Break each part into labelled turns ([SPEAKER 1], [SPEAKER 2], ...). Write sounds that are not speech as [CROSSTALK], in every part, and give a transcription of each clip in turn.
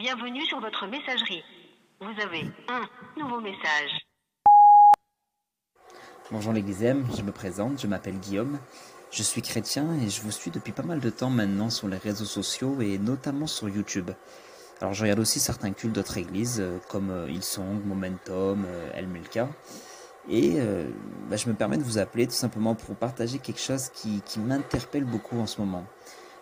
[SPEAKER 1] Bienvenue sur votre messagerie. Vous avez un nouveau message.
[SPEAKER 2] Bonjour l'Église M, je me présente, je m'appelle Guillaume. Je suis chrétien et je vous suis depuis pas mal de temps maintenant sur les réseaux sociaux et notamment sur YouTube. Alors je regarde aussi certains cultes d'autres églises euh, comme euh, Hillsong, Momentum, euh, El Mulka. Et euh, bah, je me permets de vous appeler tout simplement pour partager quelque chose qui, qui m'interpelle beaucoup en ce moment.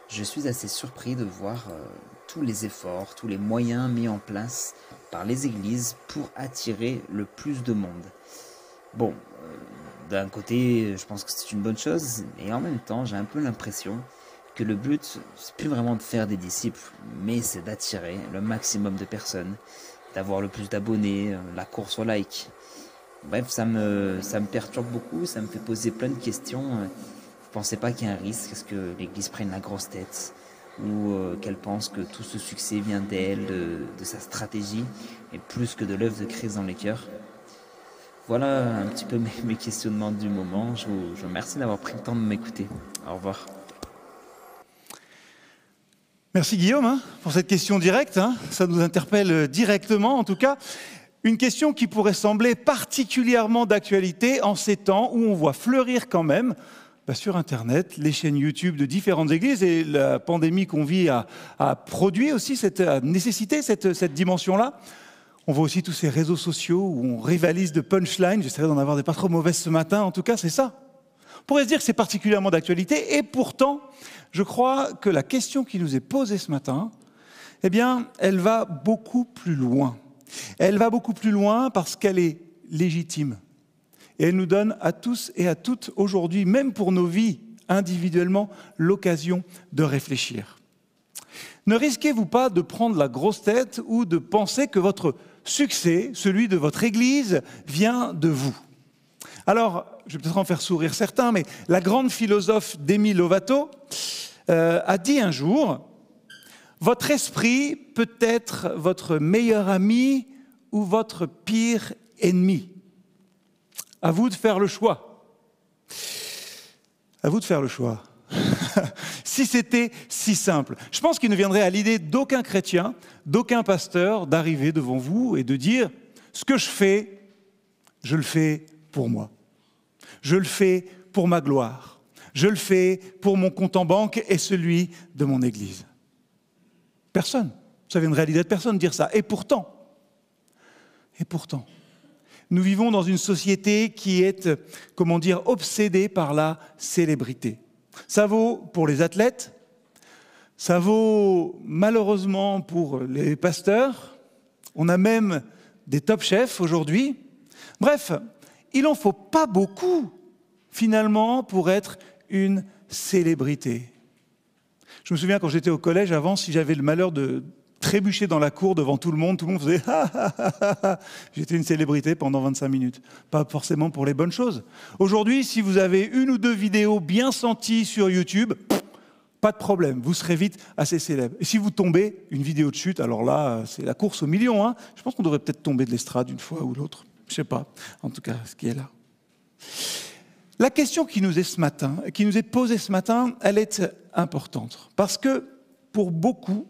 [SPEAKER 2] Je suis assez surpris de voir euh, tous les efforts, tous les moyens mis en place par les églises pour attirer le plus de monde. Bon, euh, d'un côté, je pense que c'est une bonne chose, et en même temps, j'ai un peu l'impression que le but, c'est plus vraiment de faire des disciples, mais c'est d'attirer le maximum de personnes, d'avoir le plus d'abonnés, euh, la course au like. Bref, ça me, ça me perturbe beaucoup, ça me fait poser plein de questions. Vous pensez pas qu'il y a un risque? Est-ce que l'Église prenne la grosse tête? Ou euh, qu'elle pense que tout ce succès vient d'elle, de, sa stratégie, et plus que de l'œuvre de Christ dans les cœurs voilà un petit peu mes, mes questionnements du moment. Je vous, je vous remercie d'avoir pris le temps de m'écouter. Au revoir.
[SPEAKER 3] Merci Guillaume hein, pour cette question directe. hein. Ça nous interpelle directement en tout cas. Une question qui pourrait sembler particulièrement d'actualité en ces temps où on voit fleurir quand même bah, sur Internet les chaînes YouTube de différentes églises et la pandémie qu'on vit a, produit aussi cette nécessité cette, cette dimension-là. On voit aussi tous ces réseaux sociaux où on rivalise de punchlines. J'essaierai d'en avoir des pas trop mauvaises ce matin. En tout cas, c'est ça. On pourrait se dire que c'est particulièrement d'actualité. Et pourtant, je crois que la question qui nous est posée ce matin, eh bien, elle va beaucoup plus loin. Elle va beaucoup plus loin parce qu'elle est légitime. Et elle nous donne à tous et à toutes aujourd'hui, même pour nos vies individuellement, l'occasion de réfléchir. Ne risquez-vous pas de prendre la grosse tête ou de penser que votre succès, celui de votre Église, vient de vous? Alors, je vais peut-être en faire sourire certains, mais la grande philosophe Demi Lovato euh, a dit un jour, votre esprit peut être votre meilleur ami ou votre pire ennemi. À vous de faire le choix. À vous de faire le choix. [LAUGHS] si c'était si simple. Je pense qu'il ne viendrait à l'idée d'aucun chrétien, d'aucun pasteur d'arriver devant vous et de dire ce que je fais, je le fais pour moi. Je le fais pour ma gloire. Je le fais pour mon compte en banque et celui de mon Église. Personne. Ça viendrait à l'idée de personne de dire ça. Et pourtant, et pourtant, nous vivons dans une société qui est, comment dire, obsédée par la célébrité. Ça vaut pour les athlètes, ça vaut malheureusement pour les pasteurs, on a même des top chefs aujourd'hui. Bref, il n'en faut pas beaucoup finalement pour être une célébrité. Je me souviens quand j'étais au collège avant, si j'avais le malheur de trébucher dans la cour devant tout le monde, tout le monde faisait [LAUGHS] ah, ah, ah, ah, ah. J'étais une célébrité pendant 25 minutes. Pas forcément pour les bonnes choses. Aujourd'hui, si vous avez une ou deux vidéos bien senties sur YouTube, pas de problème, vous serez vite assez célèbre. Et si vous tombez, une vidéo de chute, alors là, c'est la course au million. Hein. Je pense qu'on devrait peut-être tomber de l'estrade une fois ou l'autre. Je sais pas. En tout cas, ce qui est là. La question qui nous est ce matin, qui nous est posée ce matin, elle est importante. Parce que pour beaucoup,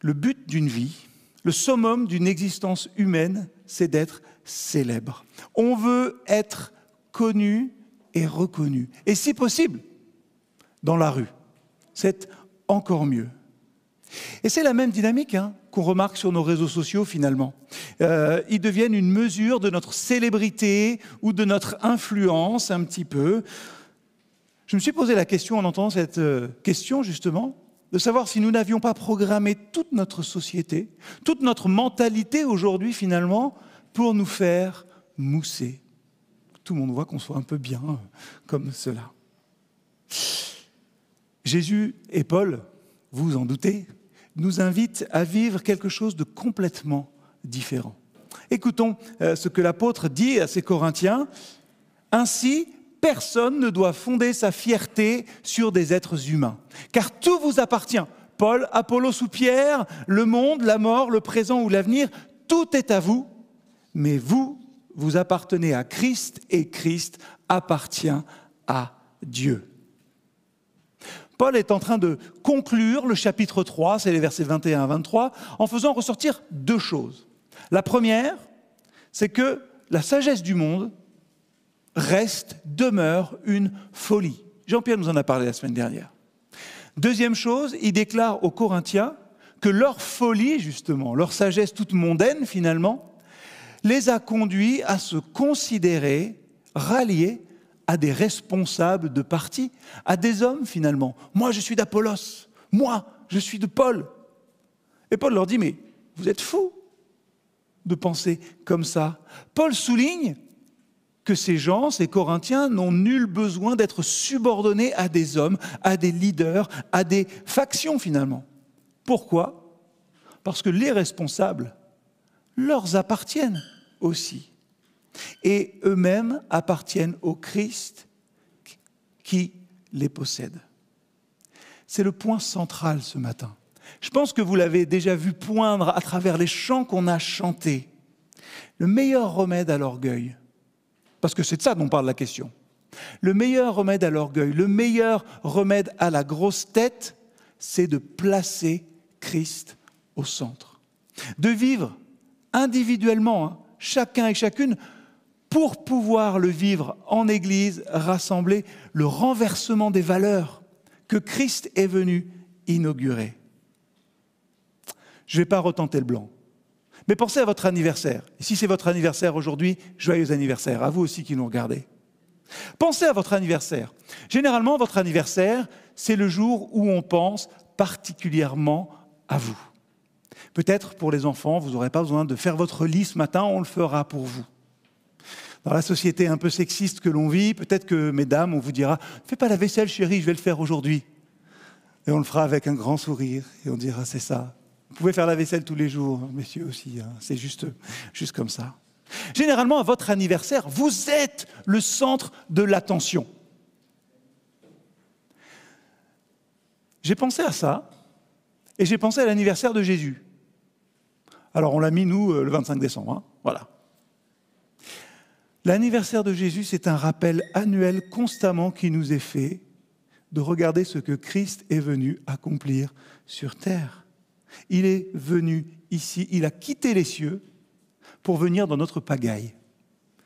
[SPEAKER 3] le but d'une vie, le summum d'une existence humaine, c'est d'être célèbre. On veut être connu et reconnu. Et si possible, dans la rue. C'est encore mieux. Et c'est la même dynamique hein, qu'on remarque sur nos réseaux sociaux finalement. Euh, ils deviennent une mesure de notre célébrité ou de notre influence un petit peu. Je me suis posé la question en entendant cette euh, question justement, de savoir si nous n'avions pas programmé toute notre société, toute notre mentalité aujourd'hui finalement, pour nous faire mousser. Tout le monde voit qu'on soit un peu bien euh, comme cela. Jésus et Paul, vous en doutez, nous invitent à vivre quelque chose de complètement différent. Écoutons euh, ce que l'apôtre dit à ses Corinthiens. Ainsi, personne ne doit fonder sa fierté sur des êtres humains, car tout vous appartient. Paul, Apollos ou Pierre, le monde, la mort, le présent ou l'avenir, tout est à vous, mais vous, vous appartenez à Christ et Christ appartient à Dieu. Paul est en train de conclure le chapitre 3, c'est les versets 21 à 23, en faisant ressortir deux choses. La première, c'est que la sagesse du monde reste, demeure une folie. Jean-Pierre nous en a parlé la semaine dernière. Deuxième chose, il déclare aux Corinthiens que leur folie, justement, leur sagesse toute mondaine finalement, les a conduits à se considérer ralliés à des responsables de parti, à des hommes finalement. Moi, je suis d'Apollos. Moi, je suis de Paul. Et Paul leur dit, mais vous êtes fous de penser comme ça. Paul souligne que ces gens, ces Corinthiens, n'ont nul besoin d'être subordonnés à des hommes, à des leaders, à des factions finalement. Pourquoi? Parce que les responsables leur appartiennent aussi et eux-mêmes appartiennent au Christ qui les possède. C'est le point central ce matin. Je pense que vous l'avez déjà vu poindre à travers les chants qu'on a chantés. Le meilleur remède à l'orgueil, parce que c'est de ça dont parle la question, le meilleur remède à l'orgueil, le meilleur remède à la grosse tête, c'est de placer Christ au centre. De vivre individuellement, hein, chacun et chacune, pour pouvoir le vivre en Église, rassembler le renversement des valeurs que Christ est venu inaugurer. Je ne vais pas retenter le blanc. Mais pensez à votre anniversaire. Et si c'est votre anniversaire aujourd'hui, joyeux anniversaire, à vous aussi qui nous regardez. Pensez à votre anniversaire. Généralement, votre anniversaire, c'est le jour où on pense particulièrement à vous. Peut-être pour les enfants, vous n'aurez pas besoin de faire votre lit ce matin, on le fera pour vous dans la société un peu sexiste que l'on vit, peut-être que, mesdames, on vous dira Fais pas la vaisselle, chérie, je vais le faire aujourd'hui. Et on le fera avec un grand sourire et on dira C'est ça. Vous pouvez faire la vaisselle tous les jours, messieurs aussi, hein. c'est juste, juste comme ça. Généralement, à votre anniversaire, vous êtes le centre de l'attention. J'ai pensé à ça et j'ai pensé à l'anniversaire de Jésus. Alors on l'a mis, nous, euh, le 25 décembre. Hein. voilà. L'anniversaire de Jésus, c'est un rappel annuel constamment qui nous est fait de regarder ce que Christ est venu accomplir sur terre. Il est venu ici, il a quitté les cieux pour venir dans notre pagaille.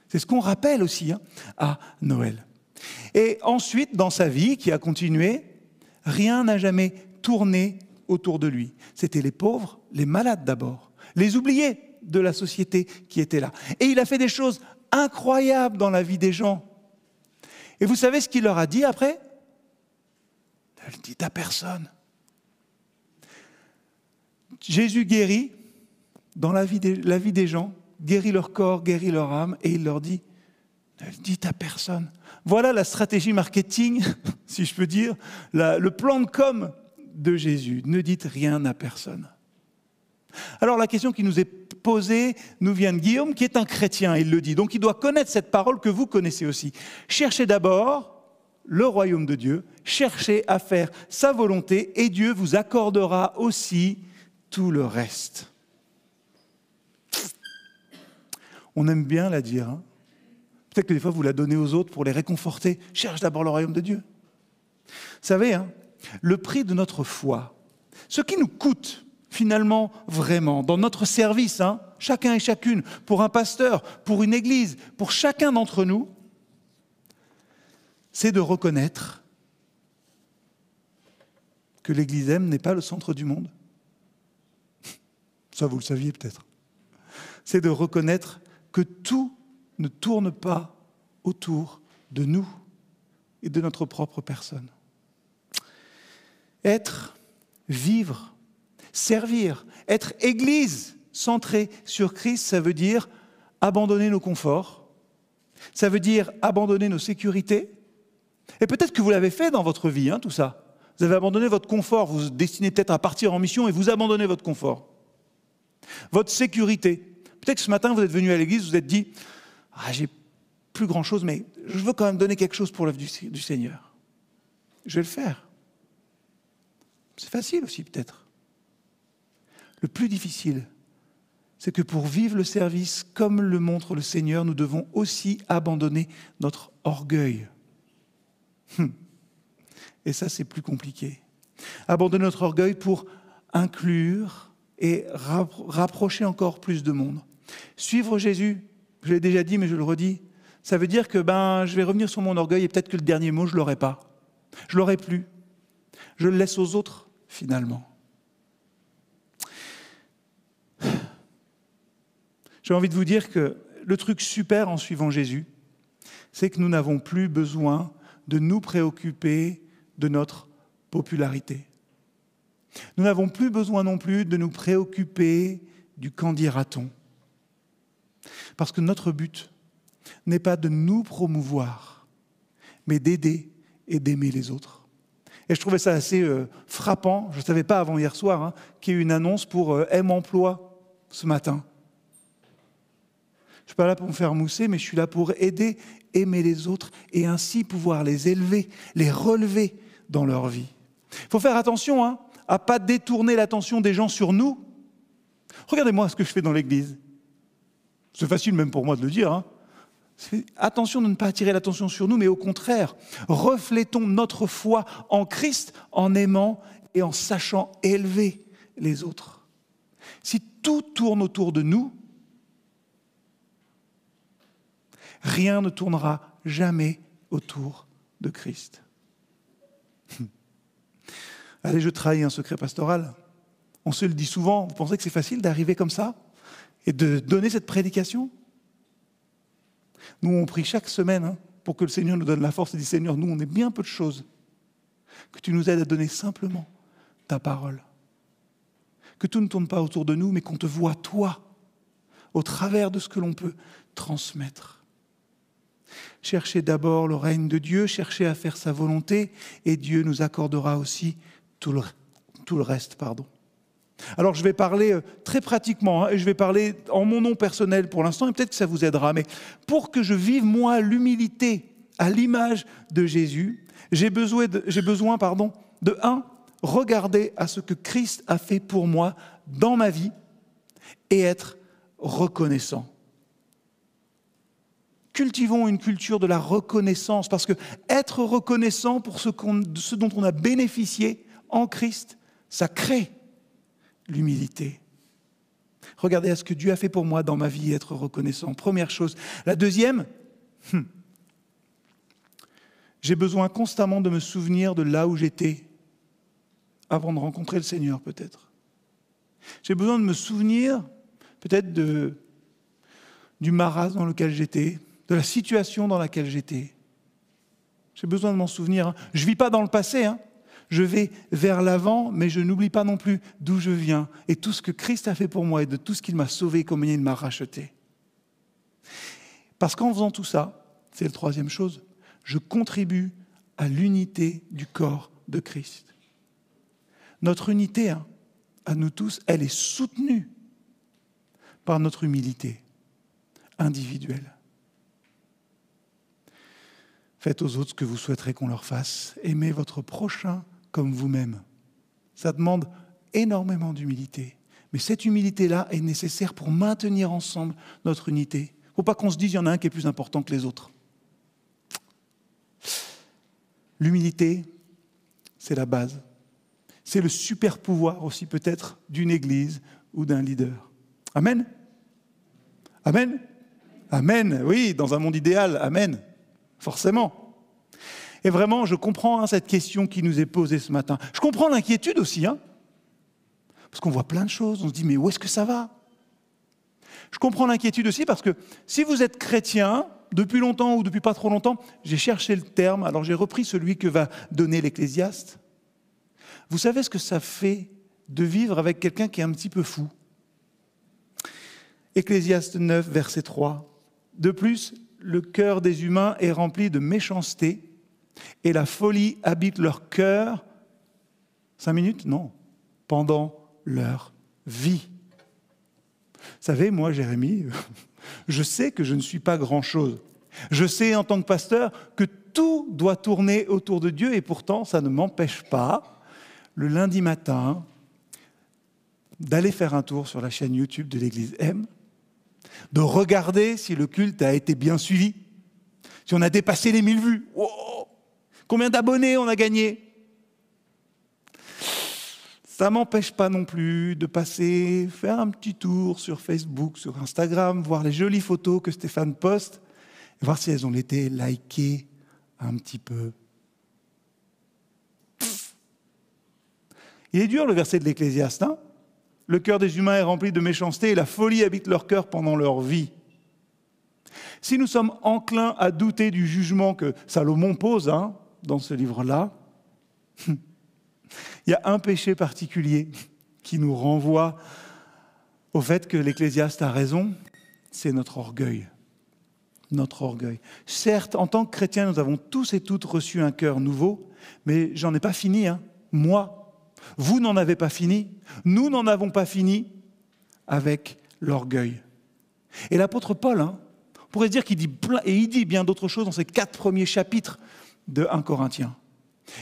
[SPEAKER 3] C'est ce qu'on rappelle aussi hein, à Noël. Et ensuite, dans sa vie qui a continué, rien n'a jamais tourné autour de lui. C'était les pauvres, les malades d'abord, les oubliés de la société qui étaient là. Et il a fait des choses incroyable dans la vie des gens. Et vous savez ce qu'il leur a dit après? Ne le dites à personne. Jésus guérit dans la vie, des, la vie des gens, guérit leur corps, guérit leur âme, et il leur dit Ne le dites à personne. Voilà la stratégie marketing, [LAUGHS] si je peux dire, le plan de com de Jésus. Ne dites rien à personne. Alors la question qui nous est posée nous vient de Guillaume, qui est un chrétien, il le dit. Donc il doit connaître cette parole que vous connaissez aussi. Cherchez d'abord le royaume de Dieu, cherchez à faire sa volonté, et Dieu vous accordera aussi tout le reste. On aime bien la dire. Hein. Peut-être que des fois vous la donnez aux autres pour les réconforter. Cherche d'abord le royaume de Dieu. Vous savez, hein, le prix de notre foi, ce qui nous coûte finalement vraiment dans notre service, hein, chacun et chacune, pour un pasteur, pour une église, pour chacun d'entre nous, c'est de reconnaître que l'église M n'est pas le centre du monde. Ça, vous le saviez peut-être. C'est de reconnaître que tout ne tourne pas autour de nous et de notre propre personne. Être, vivre Servir, être Église centrée sur Christ, ça veut dire abandonner nos conforts, ça veut dire abandonner nos sécurités. Et peut-être que vous l'avez fait dans votre vie, hein, tout ça. Vous avez abandonné votre confort, vous, vous destinez peut-être à partir en mission et vous abandonnez votre confort. Votre sécurité. Peut-être ce matin, vous êtes venu à l'église, vous vous êtes dit ah, J'ai plus grand-chose, mais je veux quand même donner quelque chose pour l'œuvre du Seigneur. Je vais le faire. C'est facile aussi, peut-être. Le plus difficile, c'est que pour vivre le service comme le montre le Seigneur, nous devons aussi abandonner notre orgueil. Hum. Et ça, c'est plus compliqué. Abandonner notre orgueil pour inclure et rapprocher encore plus de monde. Suivre Jésus, je l'ai déjà dit, mais je le redis, ça veut dire que ben, je vais revenir sur mon orgueil et peut-être que le dernier mot, je ne l'aurai pas. Je ne l'aurai plus. Je le laisse aux autres, finalement. J'ai envie de vous dire que le truc super en suivant Jésus, c'est que nous n'avons plus besoin de nous préoccuper de notre popularité. Nous n'avons plus besoin non plus de nous préoccuper du qu'en dira-t-on. Parce que notre but n'est pas de nous promouvoir, mais d'aider et d'aimer les autres. Et je trouvais ça assez euh, frappant, je ne savais pas avant hier soir, hein, qu'il y ait une annonce pour euh, M-Emploi ce matin. Je ne suis pas là pour me faire mousser, mais je suis là pour aider, aimer les autres et ainsi pouvoir les élever, les relever dans leur vie. Il faut faire attention hein, à pas détourner l'attention des gens sur nous. Regardez-moi ce que je fais dans l'Église. C'est facile même pour moi de le dire. Hein. Attention de ne pas attirer l'attention sur nous, mais au contraire, reflétons notre foi en Christ en aimant et en sachant élever les autres. Si tout tourne autour de nous, rien ne tournera jamais autour de Christ. [LAUGHS] Allez, je trahis un secret pastoral. On se le dit souvent. Vous pensez que c'est facile d'arriver comme ça et de donner cette prédication? Nous, on prie chaque semaine hein, pour que le Seigneur nous donne la force et dit Seigneur, nous, on est bien peu de choses. Que tu nous aides à donner simplement ta parole. Que tout ne tourne pas autour de nous, mais qu'on te voit, toi, au travers de ce que l'on peut transmettre. Cherchez d'abord le règne de Dieu, cherchez à faire sa volonté, et Dieu nous accordera aussi tout le, tout le reste. Pardon. Alors je vais parler euh, très pratiquement, hein, et je vais parler en mon nom personnel pour l'instant, et peut-être que ça vous aidera, mais pour que je vive moi l'humilité à l'image de Jésus, j'ai besoin, de, j'ai pardon, de un, regarder à ce que Christ a fait pour moi dans ma vie et être reconnaissant. Cultivons une culture de la reconnaissance, parce que être reconnaissant pour ce, ce dont on a bénéficié en Christ, ça crée l'humilité. Regardez à ce que Dieu a fait pour moi dans ma vie, être reconnaissant. Première chose. La deuxième, hmm, j'ai besoin constamment de me souvenir de là où j'étais avant de rencontrer le Seigneur peut-être. J'ai besoin de me souvenir peut-être de, du marasme dans lequel j'étais, de la situation dans laquelle j'étais. J'ai besoin de m'en souvenir. Hein. Je ne vis pas dans le passé. Hein je vais vers l'avant, mais je n'oublie pas non plus d'où je viens et tout ce que Christ a fait pour moi et de tout ce qu'il m'a sauvé, comme il m'a racheté. Parce qu'en faisant tout ça, c'est la troisième chose, je contribue à l'unité du corps de Christ. Notre unité, hein, à nous tous, elle est soutenue par notre humilité individuelle. Faites aux autres ce que vous souhaiterez qu'on leur fasse. Aimez votre prochain comme vous-même. Ça demande énormément d'humilité. Mais cette humilité-là est nécessaire pour maintenir ensemble notre unité. Il ne faut pas qu'on se dise qu'il y en a un qui est plus important que les autres. L'humilité, c'est la base. C'est le super pouvoir aussi peut-être d'une église ou d'un leader. Amen Amen Amen, oui, dans un monde idéal, Amen, forcément. Et vraiment, je comprends hein, cette question qui nous est posée ce matin. Je comprends l'inquiétude aussi, hein, parce qu'on voit plein de choses, on se dit, mais où est-ce que ça va? Je comprends l'inquiétude aussi parce que si vous êtes chrétien, depuis longtemps ou depuis pas trop longtemps, j'ai cherché le terme, alors j'ai repris celui que va donner l'Ecclésiaste. Vous savez ce que ça fait de vivre avec quelqu'un qui est un petit peu fou? Ecclésiaste 9, verset 3. De plus, le cœur des humains est rempli de méchanceté et la folie habite leur cœur. Cinq minutes? Non. Pendant leur vie. Vous savez, moi, Jérémie, [LAUGHS] je sais que je ne suis pas grand-chose. Je sais en tant que pasteur que tout doit tourner autour de Dieu et pourtant ça ne m'empêche pas, le lundi matin, d'aller faire un tour sur la chaîne YouTube de l'Église M, de regarder si le culte a été bien suivi, si on a dépassé les mille vues. Combien d'abonnés on a gagné? Ça m'empêche pas non plus de passer, faire un petit tour sur Facebook, sur Instagram, voir les jolies photos que Stéphane poste, et voir si elles ont été likées un petit peu. Il est dur le verset de l'Ecclésiaste. Hein? Le cœur des humains est rempli de méchanceté et la folie habite leur cœur pendant leur vie. Si nous sommes enclins à douter du jugement que Salomon pose hein, dans ce livre-là, [LAUGHS] Il y a un péché particulier qui nous renvoie au fait que l'Ecclésiaste a raison, c'est notre orgueil. Notre orgueil. Certes, en tant que chrétiens, nous avons tous et toutes reçu un cœur nouveau, mais j'en ai pas fini, hein. moi. Vous n'en avez pas fini, nous n'en avons pas fini avec l'orgueil. Et l'apôtre Paul, hein, on pourrait dire qu'il dit plein, et il dit bien d'autres choses dans ces quatre premiers chapitres de 1 Corinthiens.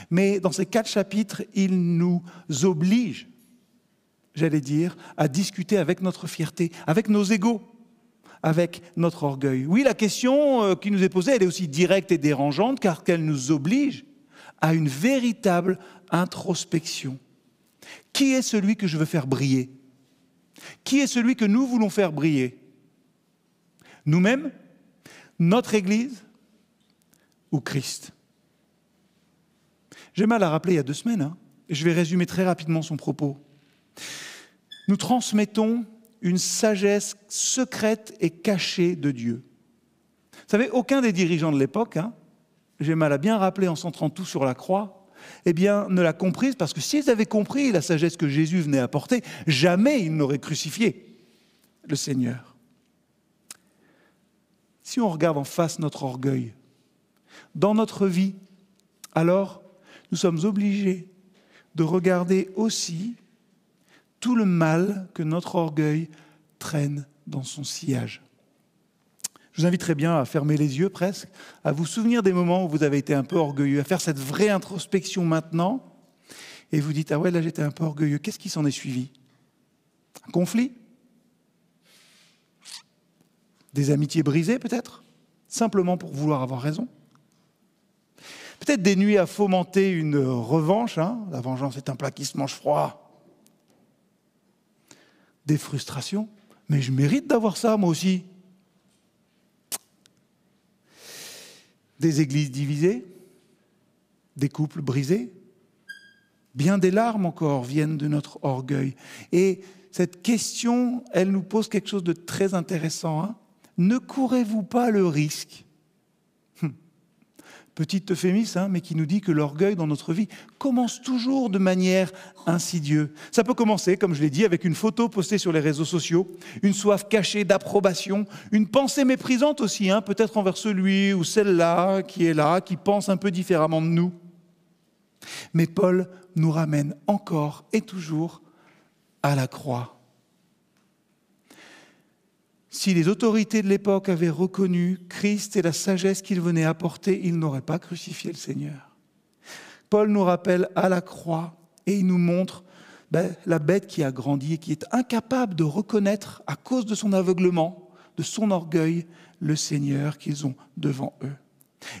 [SPEAKER 3] Mais dans ces quatre chapitres, il nous oblige, j'allais dire, à discuter avec notre fierté, avec nos égaux, avec notre orgueil. Oui, la question euh, qui nous est posée, elle est aussi directe et dérangeante car qu'elle nous oblige à une véritable introspection. Qui est celui que je veux faire briller? Qui est celui que nous voulons faire briller? Nous-mêmes Notre Église Ou Christ? J'ai mal à rappeler il y a deux semaines, hein, je vais résumer très rapidement son propos. Nous transmettons une sagesse secrète et cachée de Dieu. Vous savez, aucun des dirigeants de l'époque, hein, j'ai mal à bien rappeler en centrant tout sur la croix, eh bien, ne l'a comprise parce que s'ils avaient compris la sagesse que Jésus venait apporter, jamais ils n'auraient crucifié le Seigneur. Si on regarde en face notre orgueil, dans notre vie, alors nous sommes obligés de regarder aussi tout le mal que notre orgueil traîne dans son sillage. Je vous inviterai bien à fermer les yeux presque, à vous souvenir des moments où vous avez été un peu orgueilleux, à faire cette vraie introspection maintenant, et vous dites, ah ouais, là j'étais un peu orgueilleux, qu'est-ce qui s'en est suivi? Un conflit? Des amitiés brisées peut-être? Simplement pour vouloir avoir raison? Peut-être des nuits à fomenter une revanche. Hein. La vengeance est un plat qui se mange froid. Des frustrations. Mais je mérite d'avoir ça, moi aussi. Des églises divisées. Des couples brisés. Bien des larmes encore viennent de notre orgueil. Et cette question, elle nous pose quelque chose de très intéressant. Hein. ne courez-vous pas le risque Petite euphémisme, hein, mais qui nous dit que l'orgueil dans notre vie commence toujours de manière insidieuse. Ça peut commencer, comme je l'ai dit, avec une photo postée sur les réseaux sociaux, une soif cachée d'approbation, une pensée méprisante aussi, hein, peut-être envers celui ou celle-là qui est là, qui pense un peu différemment de nous. Mais Paul nous ramène encore et toujours à la croix. Si les autorités de l'époque avaient reconnu Christ et la sagesse qu'il venait apporter, ils n'auraient pas crucifié le Seigneur. Paul nous rappelle à la croix et il nous montre ben, la bête qui a grandi et qui est incapable de reconnaître, à cause de son aveuglement, de son orgueil, le Seigneur qu'ils ont devant eux.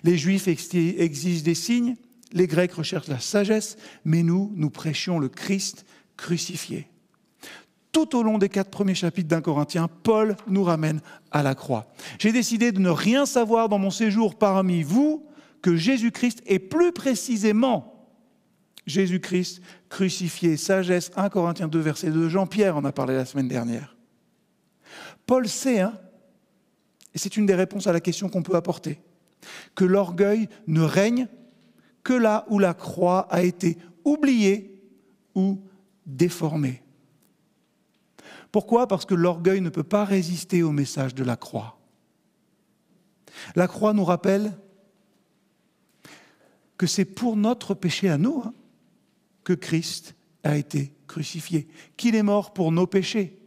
[SPEAKER 3] Les Juifs exigent des signes, les Grecs recherchent la sagesse, mais nous, nous prêchions le Christ crucifié tout au long des quatre premiers chapitres d'un Corinthien, Paul nous ramène à la croix. J'ai décidé de ne rien savoir dans mon séjour parmi vous que Jésus-Christ et plus précisément Jésus-Christ crucifié. Sagesse 1 Corinthiens 2 verset 2. Jean-Pierre en a parlé la semaine dernière. Paul sait, hein, et c'est une des réponses à la question qu'on peut apporter, que l'orgueil ne règne que là où la croix a été oubliée ou déformée. Pourquoi? Parce que l'orgueil ne peut pas résister au message de la croix. La croix nous rappelle que c'est pour notre péché à nous hein, que Christ a été crucifié, qu'il est mort pour nos péchés.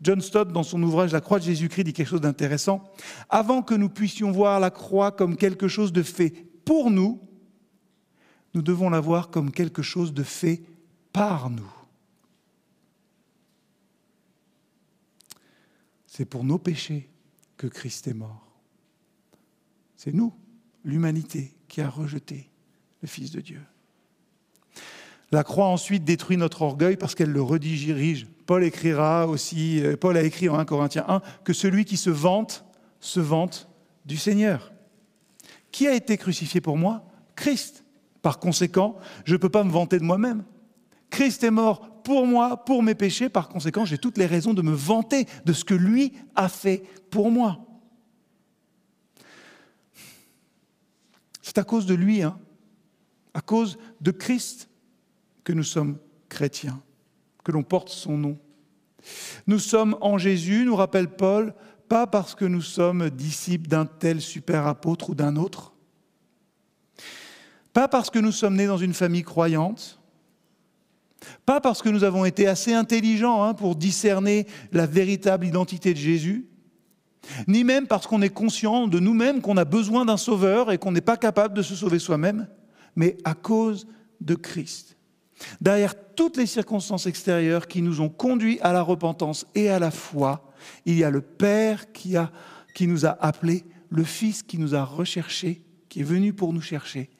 [SPEAKER 3] John Stott, dans son ouvrage La croix de Jésus-Christ, dit quelque chose d'intéressant. Avant que nous puissions voir la croix comme quelque chose de fait pour nous, nous devons la voir comme quelque chose de fait par nous. C'est pour nos péchés que Christ est mort. C'est nous, l'humanité, qui a rejeté le Fils de Dieu. La croix ensuite détruit notre orgueil parce qu'elle le redirige. Paul écrira aussi, euh, Paul a écrit en 1 Corinthiens 1 que celui qui se vante, se vante du Seigneur. Qui a été crucifié pour moi? Christ. Par conséquent, je ne peux pas me vanter de moi-même. Christ est mort pour moi, pour mes péchés. Par conséquent, j'ai toutes les raisons de me vanter de ce que lui a fait pour moi. C'est à cause de lui, hein, à cause de Christ, que nous sommes chrétiens, que l'on porte son nom. Nous sommes en Jésus, nous rappelle Paul, pas parce que nous sommes disciples d'un tel super apôtre ou d'un autre, pas parce que nous sommes nés dans une famille croyante, pas parce que nous avons été assez intelligents hein, pour discerner la véritable identité de Jésus, ni même parce qu'on est conscient de nous-mêmes qu'on a besoin d'un sauveur et qu'on n'est pas capable de se sauver soi-même, mais à cause de Christ. Derrière toutes les circonstances extérieures qui nous ont conduits à la repentance et à la foi, il y a le Père qui, qui nous a appelés, le Fils qui nous a recherchés, qui est venu pour nous chercher,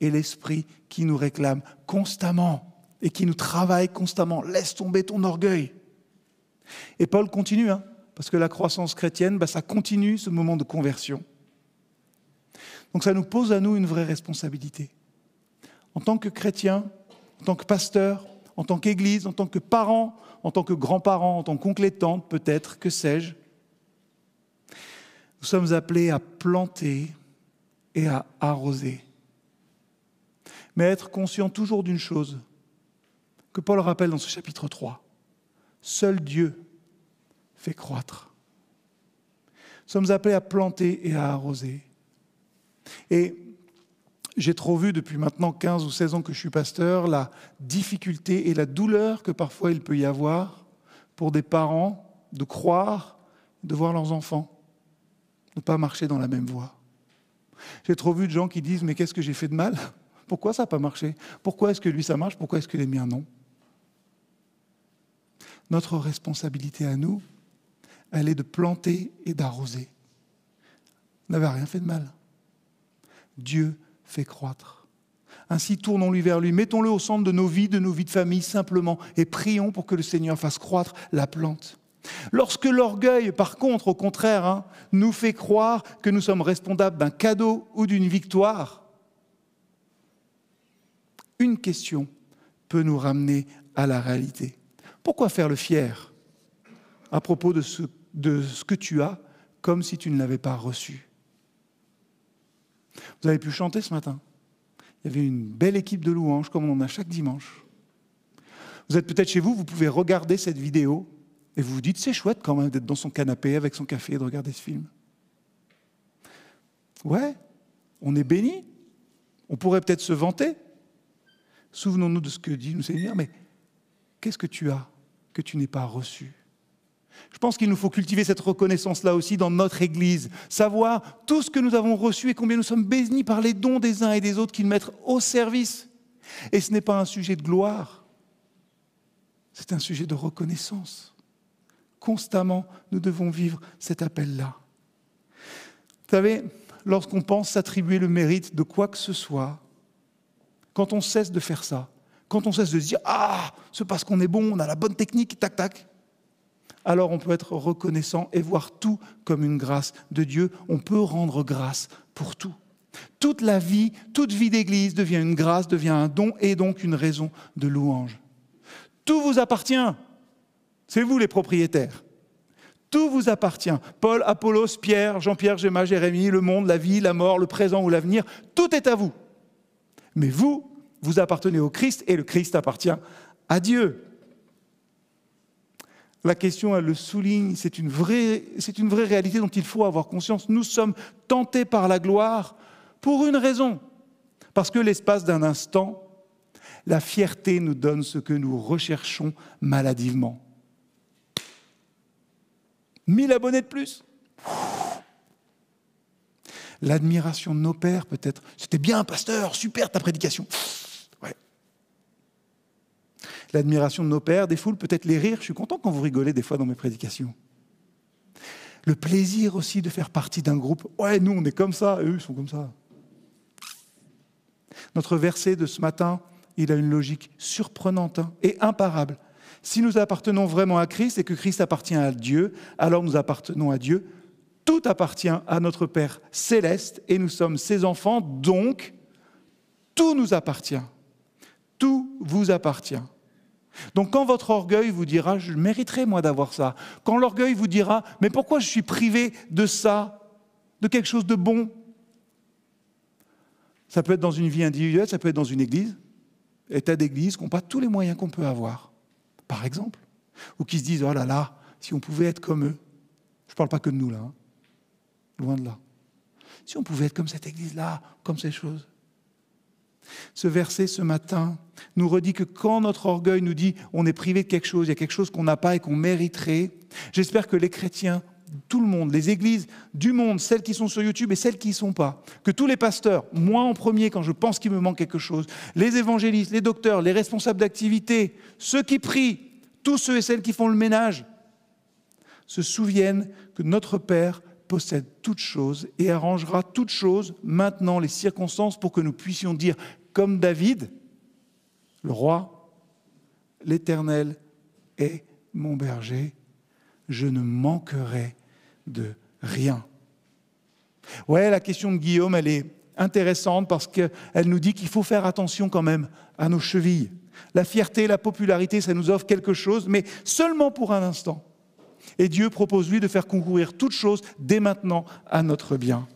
[SPEAKER 3] et l'Esprit qui nous réclame constamment et qui nous travaille constamment. Laisse tomber ton orgueil. Et Paul continue, hein, parce que la croissance chrétienne, bah, ça continue ce moment de conversion. Donc ça nous pose à nous une vraie responsabilité. En tant que chrétien, en tant que pasteur, en tant qu'église, en tant que parent, en tant que grands-parents, en tant qu'oncle peut-être, que sais-je, nous sommes appelés à planter et à arroser. Mais être conscient toujours d'une chose, que Paul rappelle dans ce chapitre 3. Seul Dieu fait croître. Nous sommes appelés à planter et à arroser. Et j'ai trop vu depuis maintenant 15 ou 16 ans que je suis pasteur la difficulté et la douleur que parfois il peut y avoir pour des parents de croire, de voir leurs enfants ne pas marcher dans la même voie. J'ai trop vu de gens qui disent Mais qu'est-ce que j'ai fait de mal? Pourquoi ça n'a pas marché? Pourquoi est-ce que lui ça marche? Pourquoi est-ce que les miens non? Notre responsabilité à nous, elle est de planter et d'arroser. Vous n'avez rien fait de mal. Dieu fait croître. Ainsi, tournons-lui vers lui, mettons-le au centre de nos vies, de nos vies de famille, simplement, et prions pour que le Seigneur fasse croître la plante. Lorsque l'orgueil, par contre, au contraire, hein, nous fait croire que nous sommes responsables d'un cadeau ou d'une victoire, une question peut nous ramener à la réalité. Pourquoi faire le fier à propos de ce, que tu as comme si tu ne l'avais pas reçu? Vous avez pu chanter ce matin. Il y avait une belle équipe de louanges comme on en a chaque dimanche. Vous êtes peut-être chez vous, vous pouvez regarder cette vidéo et vous vous dites c'est chouette quand même d'être dans son canapé avec son café et de regarder ce film. Ouais, on est béni. On pourrait peut-être se vanter. Souvenons-nous de ce que dit le Seigneur, mais qu'est-ce que tu as que tu n'es pas reçu? Je pense qu'il nous faut cultiver cette reconnaissance-là aussi dans notre Église, savoir tout ce que nous avons reçu et combien nous sommes bénis par les dons des uns et des autres qu'ils mettent au service. Et ce n'est pas un sujet de gloire, c'est un sujet de reconnaissance. Constamment, nous devons vivre cet appel-là. Vous savez, lorsqu'on pense s'attribuer le mérite de quoi que ce soit, quand on cesse de faire ça, quand on cesse de se dire Ah, c'est parce qu'on est bon, on a la bonne technique, tac, tac, alors on peut être reconnaissant et voir tout comme une grâce de Dieu. On peut rendre grâce pour tout. Toute la vie, toute vie d'Église devient une grâce, devient un don et donc une raison de louange. Tout vous appartient. C'est vous les propriétaires. Tout vous appartient. Paul, Apollos, Pierre, Jean-Pierre, Gemma, Jérémie, le monde, la vie, la mort, le présent ou l'avenir, tout est à vous. Mais vous, vous appartenez au Christ et le Christ appartient à Dieu. La question, elle le souligne, c'est une, vraie, c'est réalité dont il faut avoir conscience. Nous sommes tentés par la gloire pour une raison. Parce que l'espace d'un instant, la fierté nous donne ce que nous recherchons maladivement. 1000 abonnés de plus. L'admiration de nos pères, peut-être. C'était bien, pasteur, super ta prédication l'admiration de nos pères, des foules, peut-être les rires. Je suis content quand vous rigolez des fois dans mes prédications. Le plaisir aussi de faire partie d'un groupe. Ouais, nous, on est comme ça, eux, ils sont comme ça. Notre verset de ce matin, il a une logique surprenante hein, et imparable. Si nous appartenons vraiment à Christ et que Christ appartient à Dieu, alors nous appartenons à Dieu. Tout appartient à notre Père céleste et nous sommes ses enfants, donc tout nous appartient. Tout vous appartient. Donc quand votre orgueil vous dira, je mériterais moi d'avoir ça, quand l'orgueil vous dira, mais pourquoi je suis privé de ça, de quelque chose de bon? Ça peut être dans une vie individuelle, ça peut être dans une église, état d'église qui n'ont pas tous les moyens qu'on peut avoir, par exemple, ou qui se disent, oh là là, si on pouvait être comme eux, je ne parle pas que de nous là, hein. loin de là, si on pouvait être comme cette église-là, comme ces choses. Ce verset ce matin nous redit que quand notre orgueil nous dit on est privé de quelque chose, il y a quelque chose qu'on n'a pas et qu'on mériterait, j'espère que les chrétiens, tout le monde, les églises du monde, celles qui sont sur YouTube et celles qui n'y sont pas, que tous les pasteurs, moi en premier quand je pense qu'il me manque quelque chose, les évangélistes, les docteurs, les responsables d'activité, ceux qui prient, tous ceux et celles qui font le ménage, se souviennent que notre Père possède toutes choses et arrangera toutes choses maintenant, les circonstances, pour que nous puissions dire, comme David, le roi, l'Éternel est mon berger, je ne manquerai de rien. Ouais, la question de Guillaume, elle est intéressante parce qu'elle nous dit qu'il faut faire attention quand même à nos chevilles. La fierté, la popularité, ça nous offre quelque chose, mais seulement pour un instant. Et Dieu propose, lui, de faire concourir toutes choses dès maintenant à notre bien.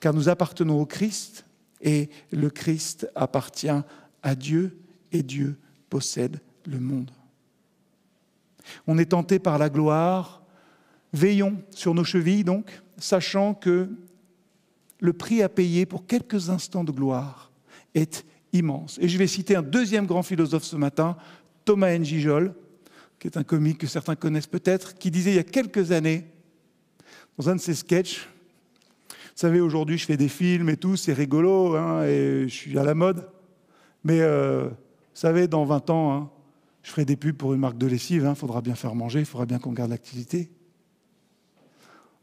[SPEAKER 3] Car nous appartenons au Christ et le Christ appartient à Dieu et Dieu possède le monde. On est tenté par la gloire, veillons sur nos chevilles donc, sachant que le prix à payer pour quelques instants de gloire est immense. Et je vais citer un deuxième grand philosophe ce matin, Thomas N. Gijol, qui est un comique que certains connaissent peut-être, qui disait il y a quelques années, dans un de ses sketchs, vous savez, aujourd'hui je fais des films et tout, c'est rigolo, hein, et je suis à la mode, mais euh, vous savez, dans 20 ans, hein, je ferai des pubs pour une marque de lessive, il hein, faudra bien faire manger, il faudra bien qu'on garde l'activité.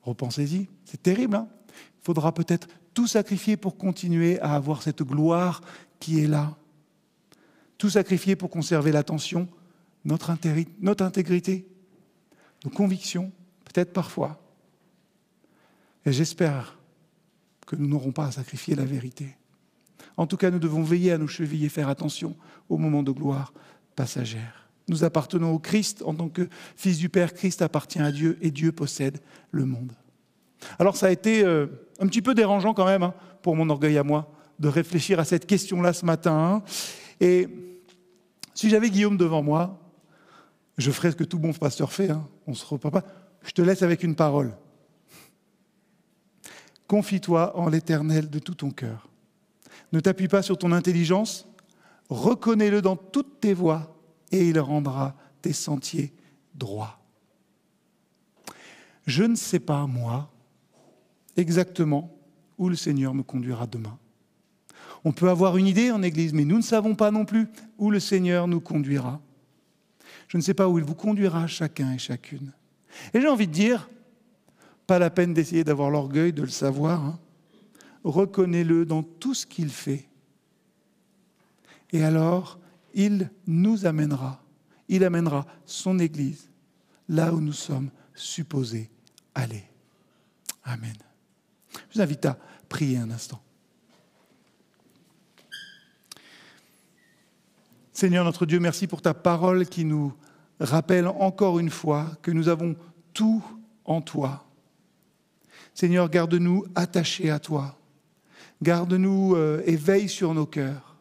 [SPEAKER 3] Repensez-y, c'est terrible. il faudra peut-être tout sacrifier pour continuer à avoir cette gloire qui est là. Tout sacrifier pour conserver l'attention notre, intégrité, nos convictions, peut-être parfois. Et j'espère que nous n'aurons pas à sacrifier la vérité. En tout cas, nous devons veiller à nos chevilles et faire attention aux moments de gloire passagère. Nous appartenons au Christ en tant que fils du Père. Christ appartient à Dieu et Dieu possède le monde. Alors ça a été euh, un petit peu dérangeant quand même hein, pour mon orgueil à moi de réfléchir à cette question-là ce matin. Hein. Et si j'avais Guillaume devant moi, je ferai ce que tout bon pasteur fait, hein. on se reprend pas. Je te laisse avec une parole. Confie-toi en l'Éternel de tout ton cœur. Ne t'appuie pas sur ton intelligence, reconnais-le dans toutes tes voies et il rendra tes sentiers droits. Je ne sais pas, moi, exactement où le Seigneur me conduira demain. On peut avoir une idée en Église, mais nous ne savons pas non plus où le Seigneur nous conduira. Je ne sais pas où il vous conduira chacun et chacune. Et j'ai envie de dire, pas la peine d'essayer d'avoir l'orgueil de le savoir. Hein. Reconnais-le dans tout ce qu'il fait. Et alors, il nous amènera, il amènera son Église là où nous sommes supposés aller. Amen. Je vous invite à prier un instant. Seigneur notre Dieu, merci pour ta parole qui nous rappelle encore une fois que nous avons tout en toi. Seigneur, garde-nous attachés à toi. Garde-nous euh, et veille sur nos cœurs.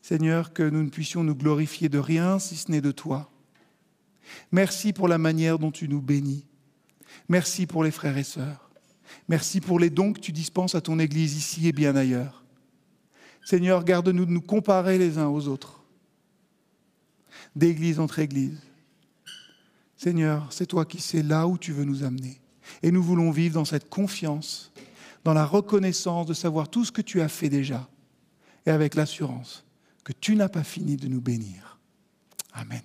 [SPEAKER 3] Seigneur, que nous ne puissions nous glorifier de rien si ce n'est de toi. Merci pour la manière dont tu nous bénis. Merci pour les frères et sœurs. Merci pour les dons que tu dispenses à ton Église ici et bien ailleurs. Seigneur, garde-nous de nous comparer les uns aux autres d'église entre églises. Seigneur, c'est toi qui sais là où tu veux nous amener. Et nous voulons vivre dans cette confiance, dans la reconnaissance de savoir tout ce que tu as fait déjà, et avec l'assurance que tu n'as pas fini de nous bénir. Amen.